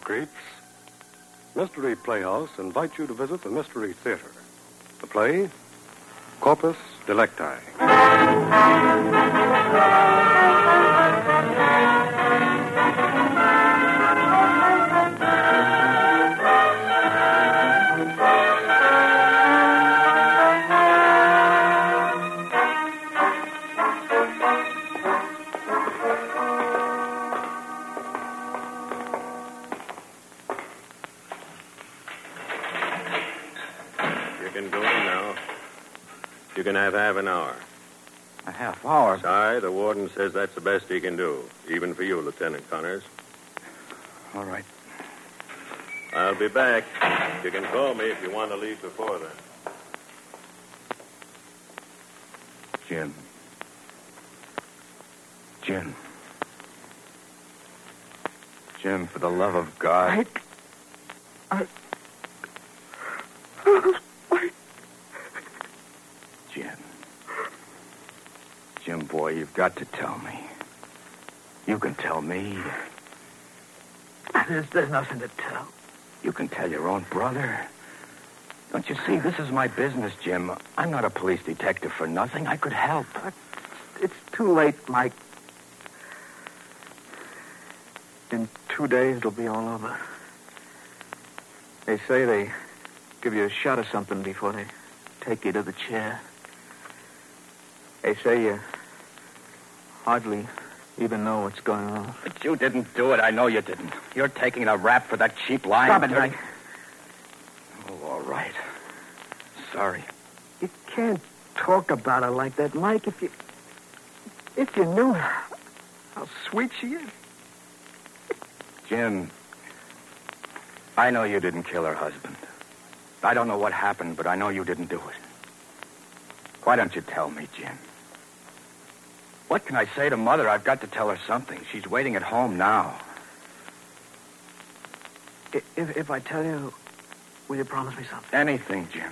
Creeps. Mystery Playhouse invites you to visit the Mystery Theater. The play, Corpus Delicti. Now. You can have half an hour. A half hour? Sorry, the warden says that's the best he can do, even for you, Lieutenant Connors. All right. I'll be back. You can call me if you want to leave before then. Jim. Jim. Jim, for the love of God. I. Jim. Jim, boy, you've got to tell me. You can tell me. There's, there's nothing to tell. You can tell your own brother. Don't you see, this is my business, Jim. I'm not a police detective for nothing. I could help. But It's too late, Mike. In two days, it'll be all over. They say they give you a shot of something before they take you to the chair. They say you hardly even know what's going on. But you didn't do it. I know you didn't. You're taking a rap for that cheap line. Stop it, Mike. Oh, all right. Sorry. You can't talk about her like that, Mike. If you if you knew how sweet she is. Jim, I know you didn't kill her husband. I don't know what happened, but I know you didn't do it. Why don't you tell me, Jim? What can I say to Mother? I've got to tell her something. She's waiting at home now. If if I tell you, will you promise me something? Anything, Jim.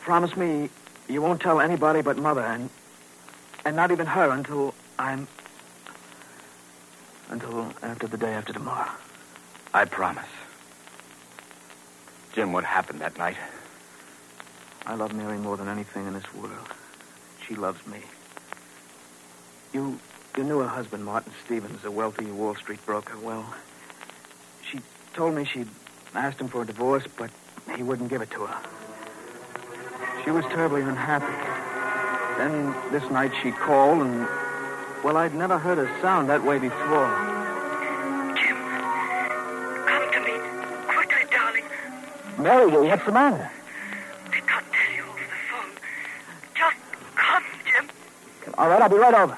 Promise me you won't tell anybody but Mother, and and not even her until I'm until after the day after tomorrow. I promise. Jim, what happened that night? I love Mary more than anything in this world. She loves me. You you knew her husband, Martin Stevens, a wealthy Wall Street broker. Well, she told me she'd asked him for a divorce, but he wouldn't give it to her. She was terribly unhappy. Then this night she called, and well, I'd never heard her sound that way before. Jim, come to me. Quickly, darling. Mary, what's the matter? I can't tell you over the phone. Just come, Jim. All right, I'll be right over.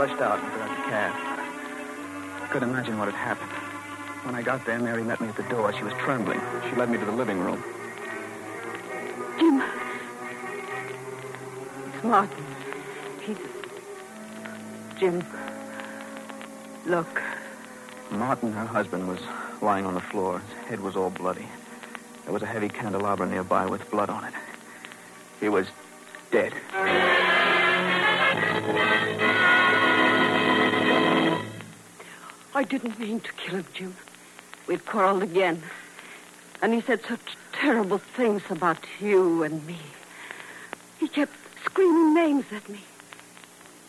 I rushed out and got the cab. I couldn't imagine what had happened. When I got there, Mary met me at the door. She was trembling. She led me to the living room. Jim. It's Martin. He's. Jim. Look. Martin, her husband, was lying on the floor. His head was all bloody. There was a heavy candelabra nearby with blood on it. He was dead. I didn't mean to kill him, Jim. We'd quarreled again. And he said such terrible things about you and me. He kept screaming names at me.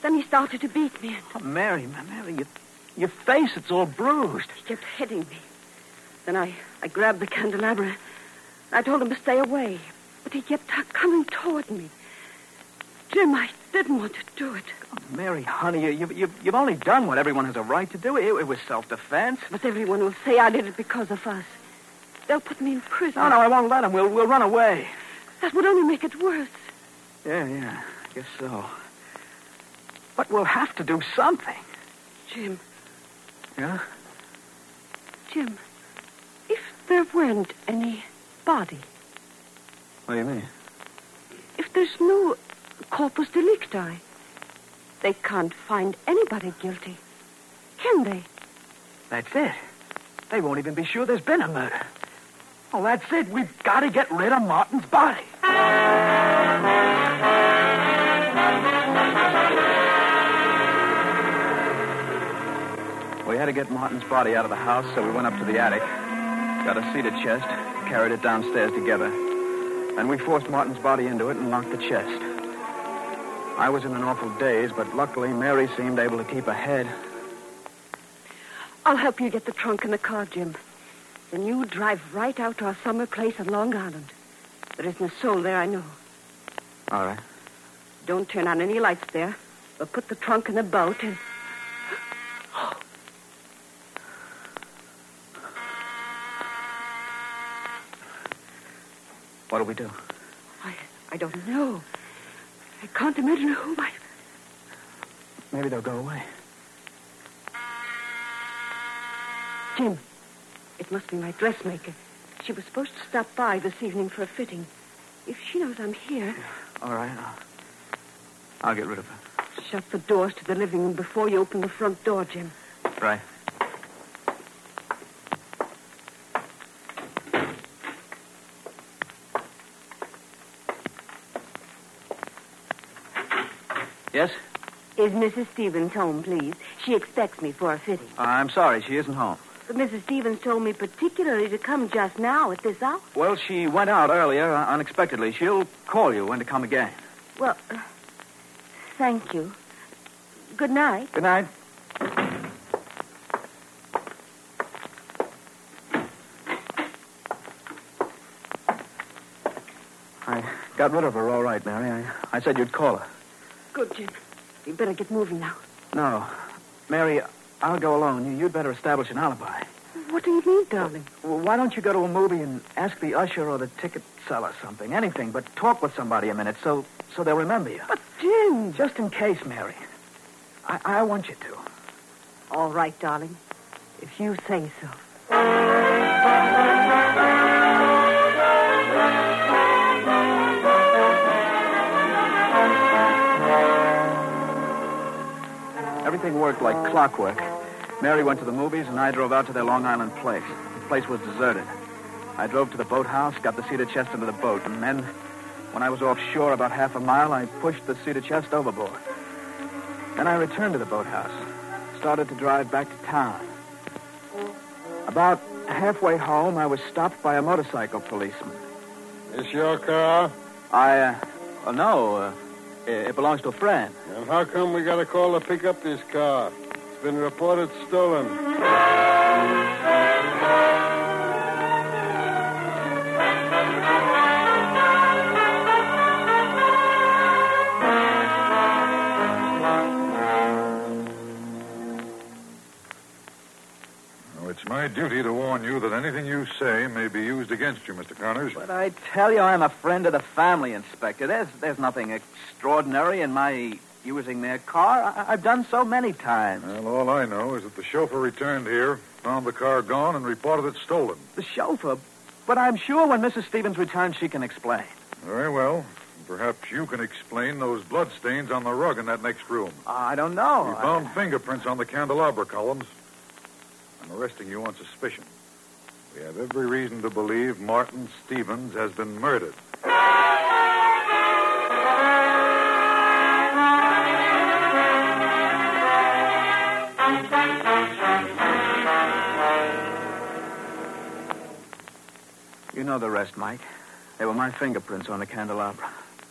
Then he started to beat me. Oh, Mary, Ma- Mary, your, your face, it's all bruised. He kept hitting me. Then I, I grabbed the candelabra. I told him to stay away. But he kept coming toward me. Jim, I didn't want to do it. Oh, Mary, honey, you, you've, you've, you've only done what everyone has a right to do. It, it was self-defense. But everyone will say I did it because of us. They'll put me in prison. No, no, I won't let them. We'll, we'll run away. That would only make it worse. Yeah, yeah, I guess so. But we'll have to do something. Jim, Yeah? Jim, if there weren't any body, What do you mean? if there's no corpus delicti, they can't find anybody guilty, can they? That's it. They won't even be sure there's been a murder. Well, that's it. We've got to get rid of Martin's body. We had to get Martin's body out of the house, so we went up to the attic, got a cedar chest, carried it downstairs together. And we forced Martin's body into it and locked the chest. I was in an awful daze, but luckily Mary seemed able to keep ahead. I'll help you get the trunk in the car, Jim. Then you drive right out to our summer place on Long Island. There isn't a soul there, I know. All right. Don't turn on any lights there. We'll put the trunk in the boat and. What'll we do? I, I don't know. I can't imagine who might. Maybe they'll go away. Jim, it must be my dressmaker. She was supposed to stop by this evening for a fitting. If she knows I'm here, All right. I'll, I'll get rid of her. shut the doors to the living room before you open the front door, Jim. Right. Yes? Is Mrs. Stevens home, please? She expects me for a fitting. I'm sorry, she isn't home. But Mrs. Stevens told me particularly to come just now at this hour. Well, she went out earlier uh, unexpectedly. She'll call you when to come again. Well, uh, thank you. Good night. Good night. I got rid of her all right, Mary. I, I said you'd call her. Good, Jim. You better get moving now. No. Mary, I'll go alone. You- You'd better establish an alibi. What do you mean, darling? Well, why don't you go to a movie and ask the usher or the ticket seller something? Anything, but talk with somebody a minute so so they'll remember you. But, Jim. Just in case, Mary. I, I want you to. All right, darling. If you say so. Everything worked like clockwork. Mary went to the movies, and I drove out to their Long Island place. The place was deserted. I drove to the boathouse, got the cedar chest into the boat, and then, when I was offshore about half a mile, I pushed the cedar chest overboard. Then I returned to the boathouse, started to drive back to town. About halfway home, I was stopped by a motorcycle policeman. This your car? I, uh, well, no, uh, it it belongs to a friend. And how come we got a call to pick up this car? It's been reported stolen. To warn you that anything you say may be used against you, Mr. Connors. But I tell you, I'm a friend of the family, Inspector. There's, there's nothing extraordinary in my using their car. I, I've done so many times. Well, all I know is that the chauffeur returned here, found the car gone, and reported it stolen. The chauffeur. But I'm sure when Mrs. Stevens returns, she can explain. Very well. Perhaps you can explain those bloodstains on the rug in that next room. I don't know. We found fingerprints on the candelabra columns. I'm arresting you on suspicion. We have every reason to believe Martin Stevens has been murdered. You know the rest, Mike. They were my fingerprints on the candelabra.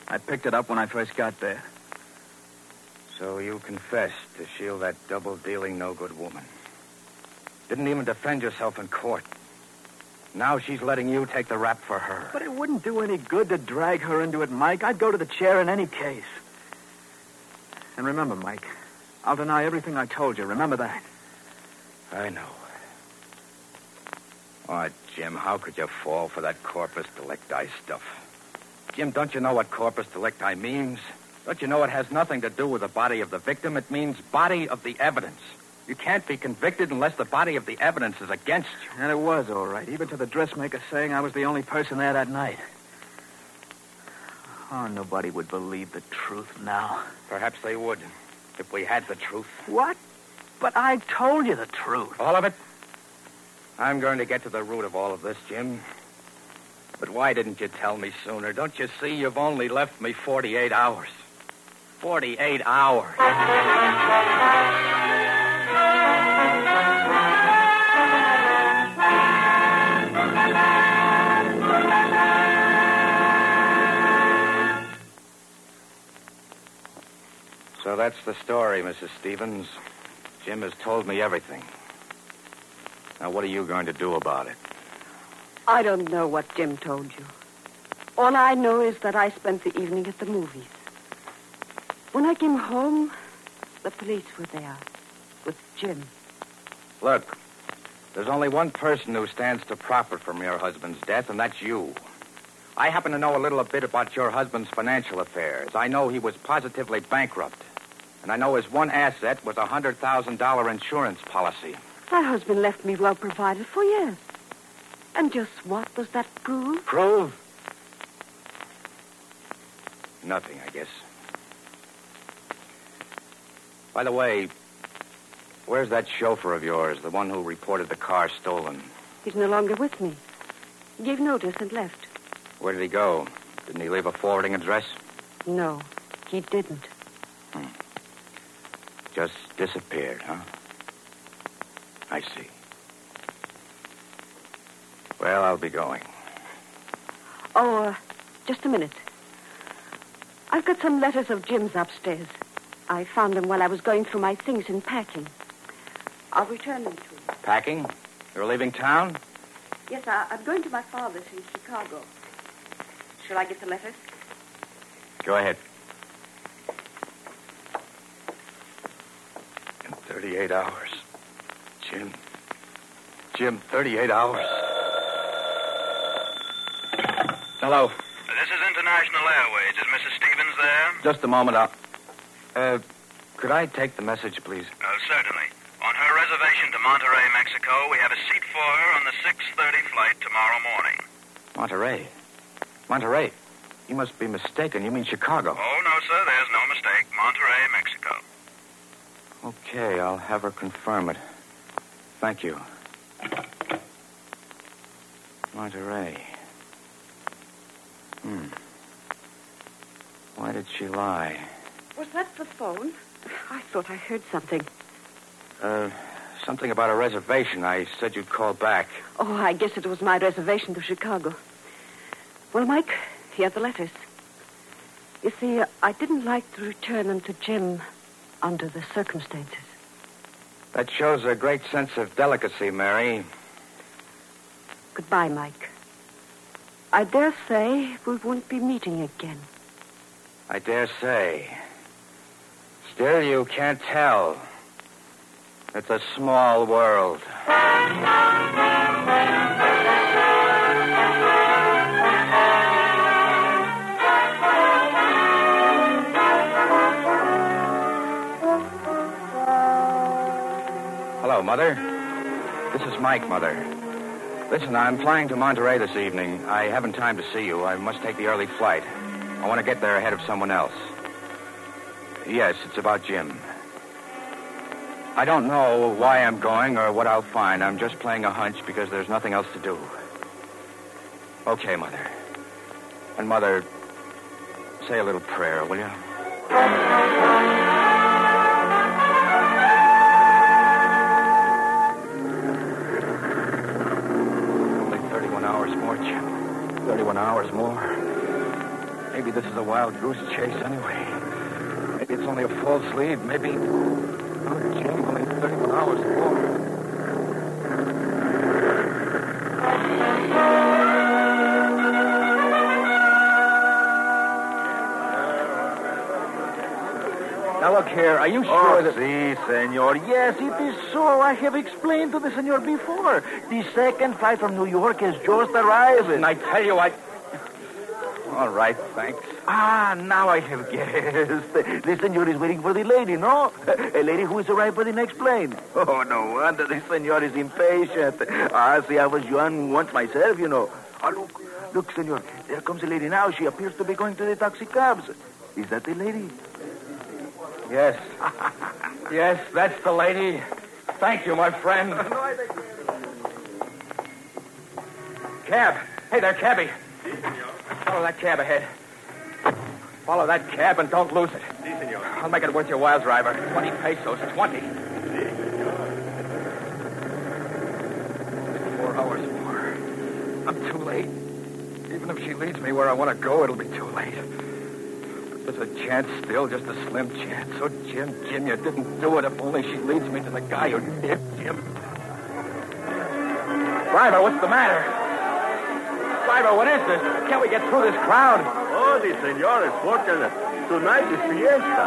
I picked it up when I first got there. So you confessed to shield that double dealing, no good woman. Didn't even defend yourself in court. Now she's letting you take the rap for her. But it wouldn't do any good to drag her into it, Mike. I'd go to the chair in any case. And remember, Mike, I'll deny everything I told you. Remember that. I know. Oh, Jim, how could you fall for that corpus delicti stuff? Jim, don't you know what corpus delicti means? Don't you know it has nothing to do with the body of the victim? It means body of the evidence. You can't be convicted unless the body of the evidence is against you. And it was all right, even to the dressmaker saying I was the only person there that night. Oh, nobody would believe the truth now. Perhaps they would, if we had the truth. What? But I told you the truth. All of it? I'm going to get to the root of all of this, Jim. But why didn't you tell me sooner? Don't you see you've only left me 48 hours? 48 hours. That's the story, Mrs. Stevens. Jim has told me everything. Now, what are you going to do about it? I don't know what Jim told you. All I know is that I spent the evening at the movies. When I came home, the police were there with Jim. Look, there's only one person who stands to profit from your husband's death, and that's you. I happen to know a little bit about your husband's financial affairs. I know he was positively bankrupt. And I know his one asset was a $100,000 insurance policy. My husband left me well provided for years. And just what does that prove? Prove? Nothing, I guess. By the way, where's that chauffeur of yours, the one who reported the car stolen? He's no longer with me. He gave notice and left. Where did he go? Didn't he leave a forwarding address? No, he didn't. Hmm. Just disappeared, huh? I see. Well, I'll be going. Oh, uh, just a minute. I've got some letters of Jim's upstairs. I found them while I was going through my things and packing. I'll return them to you. Packing? You're leaving town? Yes, I, I'm going to my father's in Chicago. Shall I get the letters? Go ahead. In 38 hours. Jim. Jim, 38 hours. Hello. This is International Airways. Is Mrs. Stevens there? Just a moment. I'll... Uh, could I take the message, please? Oh, certainly. On her reservation to Monterrey, Mexico, we have a seat for her on the 6.30 flight tomorrow morning. Monterrey. Monterrey. You must be mistaken. You mean Chicago. Oh, no, sir. There's no mistake. Okay, I'll have her confirm it. Thank you. Monterrey. Hmm. Why did she lie? Was that the phone? I thought I heard something. Uh, something about a reservation. I said you'd call back. Oh, I guess it was my reservation to Chicago. Well, Mike, here are the letters. You see, I didn't like to return them to Jim under the circumstances. That shows a great sense of delicacy, Mary. Goodbye, Mike. I dare say we won't be meeting again. I dare say. Still, you can't tell. It's a small world. Mother. This is Mike, Mother. Listen, I'm flying to Monterrey this evening. I haven't time to see you. I must take the early flight. I want to get there ahead of someone else. Yes, it's about Jim. I don't know why I'm going or what I'll find. I'm just playing a hunch because there's nothing else to do. Okay, Mother. And, Mother, say a little prayer, will you? Maybe this is a wild goose chase anyway. Maybe it's only a false lead. Maybe. Oh, Jim, only 31 hours more. Now, look here. Are you sure Oh, that. si, senor. Yes, it is so. I have explained to the senor before. The second flight from New York has just arrived. And I tell you, I. All right, thanks. Ah, now I have guessed. The senor is waiting for the lady, no? A lady who is arrived by the next plane. Oh, no wonder the senor is impatient. Ah, see, I was young once myself, you know. Ah, look, look, senor. There comes a lady now. She appears to be going to the taxi cabs. Is that the lady? Yes. yes, that's the lady. Thank you, my friend. Cab. Hey there, cabby. Follow that cab ahead. Follow that cab and don't lose it. Senor, I'll make it worth your while, driver. Twenty pesos. Twenty. Four hours more. I'm too late. Even if she leads me where I want to go, it'll be too late. There's a chance still, just a slim chance. Oh, Jim, Jim, you didn't do it. If only she leads me to the guy who did, Jim. Driver, what's the matter? Driver, what is this? Can't we get through this crowd? Oh, senor is fortunate. Tonight is fiesta.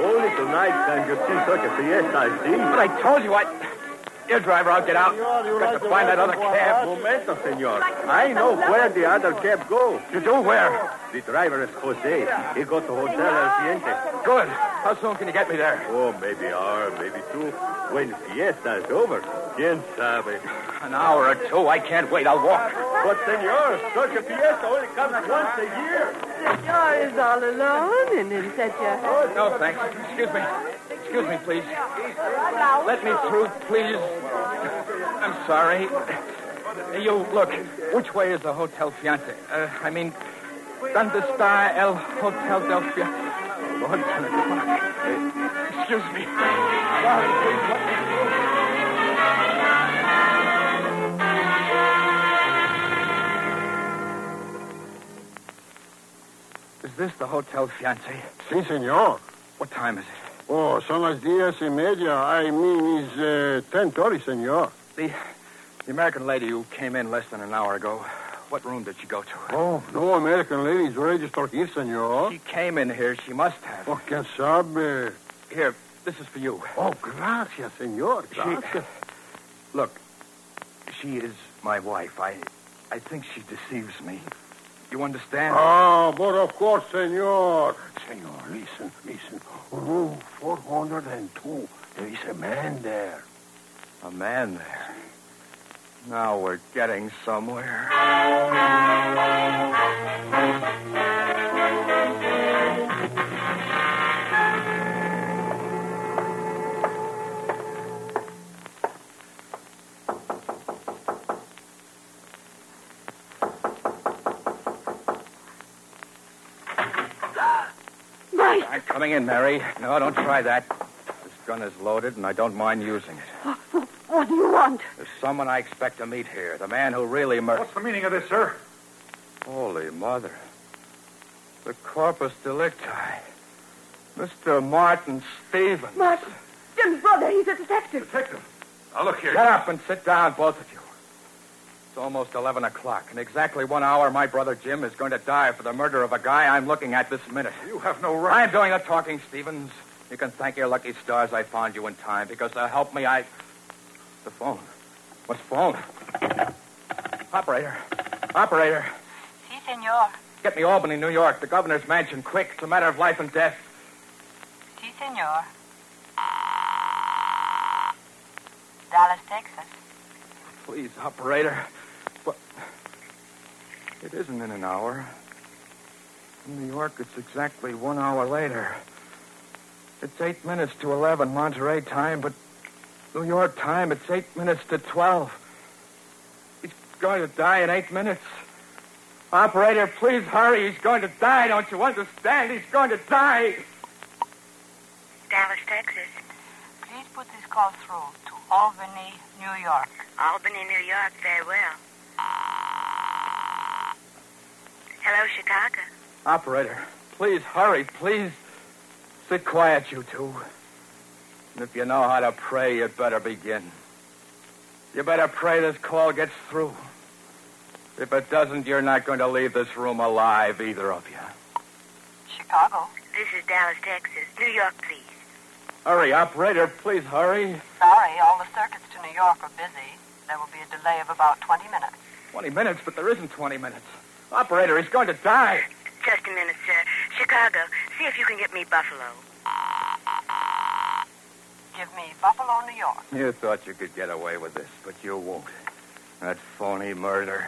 Only tonight can you see such a fiesta as this. But I told you I... Here, driver, I'll get out. Got to find that other cab. Momento, senor. I know where the other cab goes. You do? Where? The driver is Jose. He got to Hotel El Fiente. Good. How soon can you get me there? Oh, maybe hour, maybe two. When fiesta is over. Quien sabe? An hour or two. I can't wait. I'll walk. But, senor, such a fiesta only comes once a year. Senor is all alone and in such a... No, thanks. Excuse me. Excuse me, please. Let me through, please. I'm sorry. You, look, which way is the Hotel Fiance? Uh, I mean, ¿Dónde está el Hotel del Fiance? Lord, 10 o'clock. Excuse me. Sorry, please this the Hotel Fiance? Si, senor. What time is it? Oh, son las diez y media. I mean, it's uh, 10.30, senor. The, the American lady who came in less than an hour ago, what room did she go to? Oh, no American ladies registered here, senor. She came in here. She must have. Oh, quien sabe. Here, this is for you. Oh, gracias, senor. Gracias. Look, she is my wife. I, I think she deceives me. You understand? Oh, but of course, senor. Senor, listen, listen. Room 402. There is a man there. A man there. Now we're getting somewhere. Coming in, Mary. No, don't try that. This gun is loaded, and I don't mind using it. What do you want? There's someone I expect to meet here. The man who really murdered. What's the meaning of this, sir? Holy Mother. The corpus delicti. Mr. Martin Stevens. Martin. Jim's brother. He's a detective. Detective. Now, look here. Get up and sit down, both of you. It's almost 11 o'clock. In exactly one hour, my brother Jim is going to die for the murder of a guy I'm looking at this minute. You have no right. I'm doing the talking, Stevens. You can thank your lucky stars I found you in time because to help me, I. The phone. What's the phone? Operator. Operator. Si, senor. Get me Albany, New York, the governor's mansion, quick. It's a matter of life and death. Si, senor. Dallas, Texas. Please, operator. But it isn't in an hour. In New York, it's exactly one hour later. It's eight minutes to 11 Monterrey time, but New York time, it's eight minutes to 12. He's going to die in eight minutes. Operator, please hurry. He's going to die, don't you understand? He's going to die. Dallas, Texas. Please put this call through to Albany, New York. Albany, New York, very well. Hello, Chicago. Operator, please hurry, please. Sit quiet, you two. And if you know how to pray, you'd better begin. You better pray this call gets through. If it doesn't, you're not going to leave this room alive, either of you. Chicago. This is Dallas, Texas. New York, please. Hurry, operator, please hurry. Sorry, all the circuits to New York are busy. There will be a delay of about 20 minutes. 20 minutes, but there isn't 20 minutes. Operator, he's going to die. Just a minute, sir. Chicago, see if you can get me Buffalo. Give me Buffalo, New York. You thought you could get away with this, but you won't. That phony murder.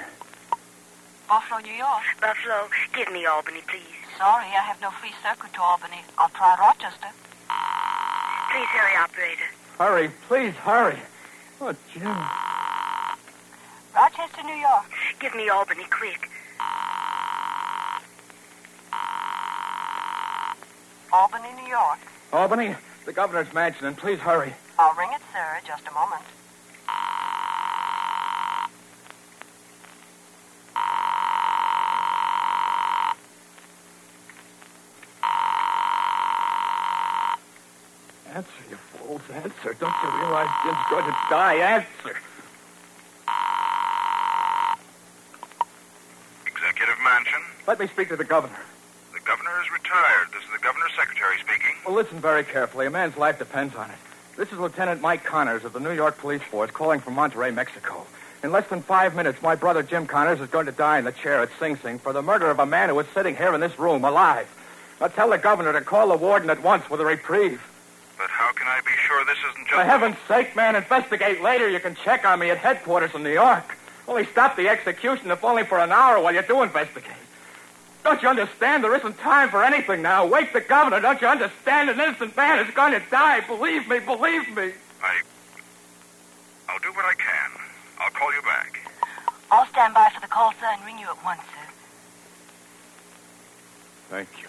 Buffalo, New York. Buffalo, give me Albany, please. Sorry, I have no free circuit to Albany. I'll try Rochester. Please hurry, operator. Hurry, please hurry. Oh, Jim. Rochester, New York. Give me Albany, quick. Albany, New York. Albany, the governor's mansion, and please hurry. I'll ring it, sir. Just a moment. Answer, you fools. Answer. Don't you realize Jim's going to die? Answer. Let me speak to the governor. The governor is retired. This is the governor's secretary speaking. Well, listen very carefully. A man's life depends on it. This is Lieutenant Mike Connors of the New York Police Force calling from Monterrey, Mexico. In less than five minutes, my brother Jim Connors is going to die in the chair at Sing Sing for the murder of a man who was sitting here in this room alive. Now tell the governor to call the warden at once with a reprieve. But how can I be sure this isn't just... For heaven's sake, man, investigate later. You can check on me at headquarters in New York. Only stop the execution if only for an hour while you do investigate. Don't you understand? There isn't time for anything now. Wake the governor. Don't you understand? An innocent man is going to die. Believe me, believe me. I... I'll do what I can. I'll call you back. I'll stand by for the call, sir, and ring you at once, sir. Thank you.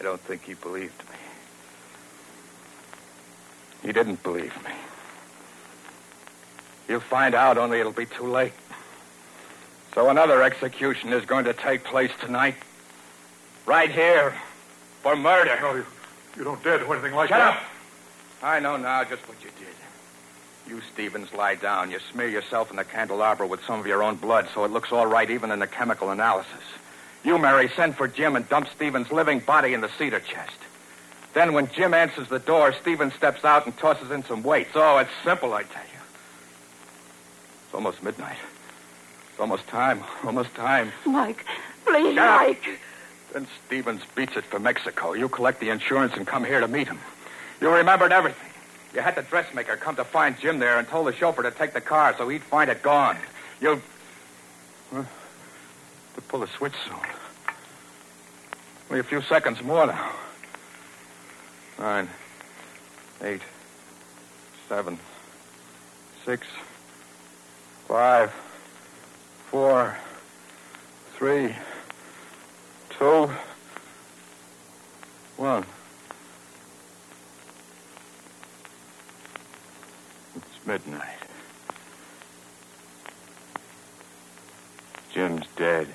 I don't think he believed me. He didn't believe me. You'll find out, only it'll be too late. So another execution is going to take place tonight. Right here. For murder. No, you, you don't dare do anything like Shut that. up! I know now just what you did. You, Stevens, lie down. You smear yourself in the candelabra with some of your own blood so it looks all right even in the chemical analysis. You, Mary, send for Jim and dump Stevens' living body in the cedar chest. Then when Jim answers the door, Stevens steps out and tosses in some weights. Oh, it's simple, I tell you. It's almost midnight. Almost time. Almost time. Mike, please, Shut up. Mike. Then Stevens beats it for Mexico. You collect the insurance and come here to meet him. You remembered everything. You had the dressmaker come to find Jim there and told the chauffeur to take the car so he'd find it gone. You. Well, to pull the switch soon. Only a few seconds more now. Nine, eight, seven, six, five, four, three, two, one. It's midnight. Jim's dead.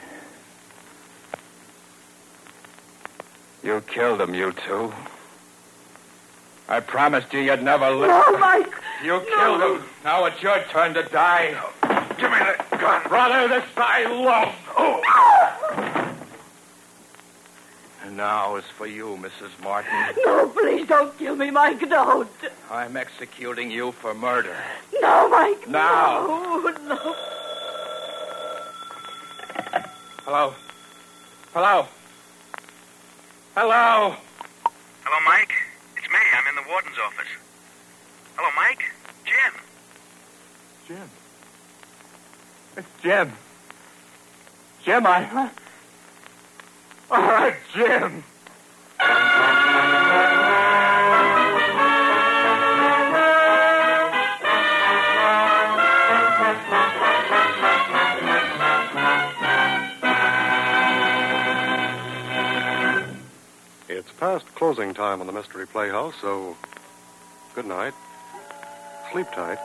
You killed him, you two. I promised you you'd never live. No, Mike. You killed him. Now it's your turn to die. Give me that gun. Brother, this I love. Oh. And now is for you, Mrs. Martin. No, please don't kill me, Mike. Don't. I'm executing you for murder. No, Mike. Now. No, no. Hello? Hello? Hello? Hello, Mike. It's me. I'm in the warden's office. Hello, Mike. Jim. Jim. It's Jim. Jim, I. All right, Jim. It's past closing time on the Mystery Playhouse, so good night. Sleep tight.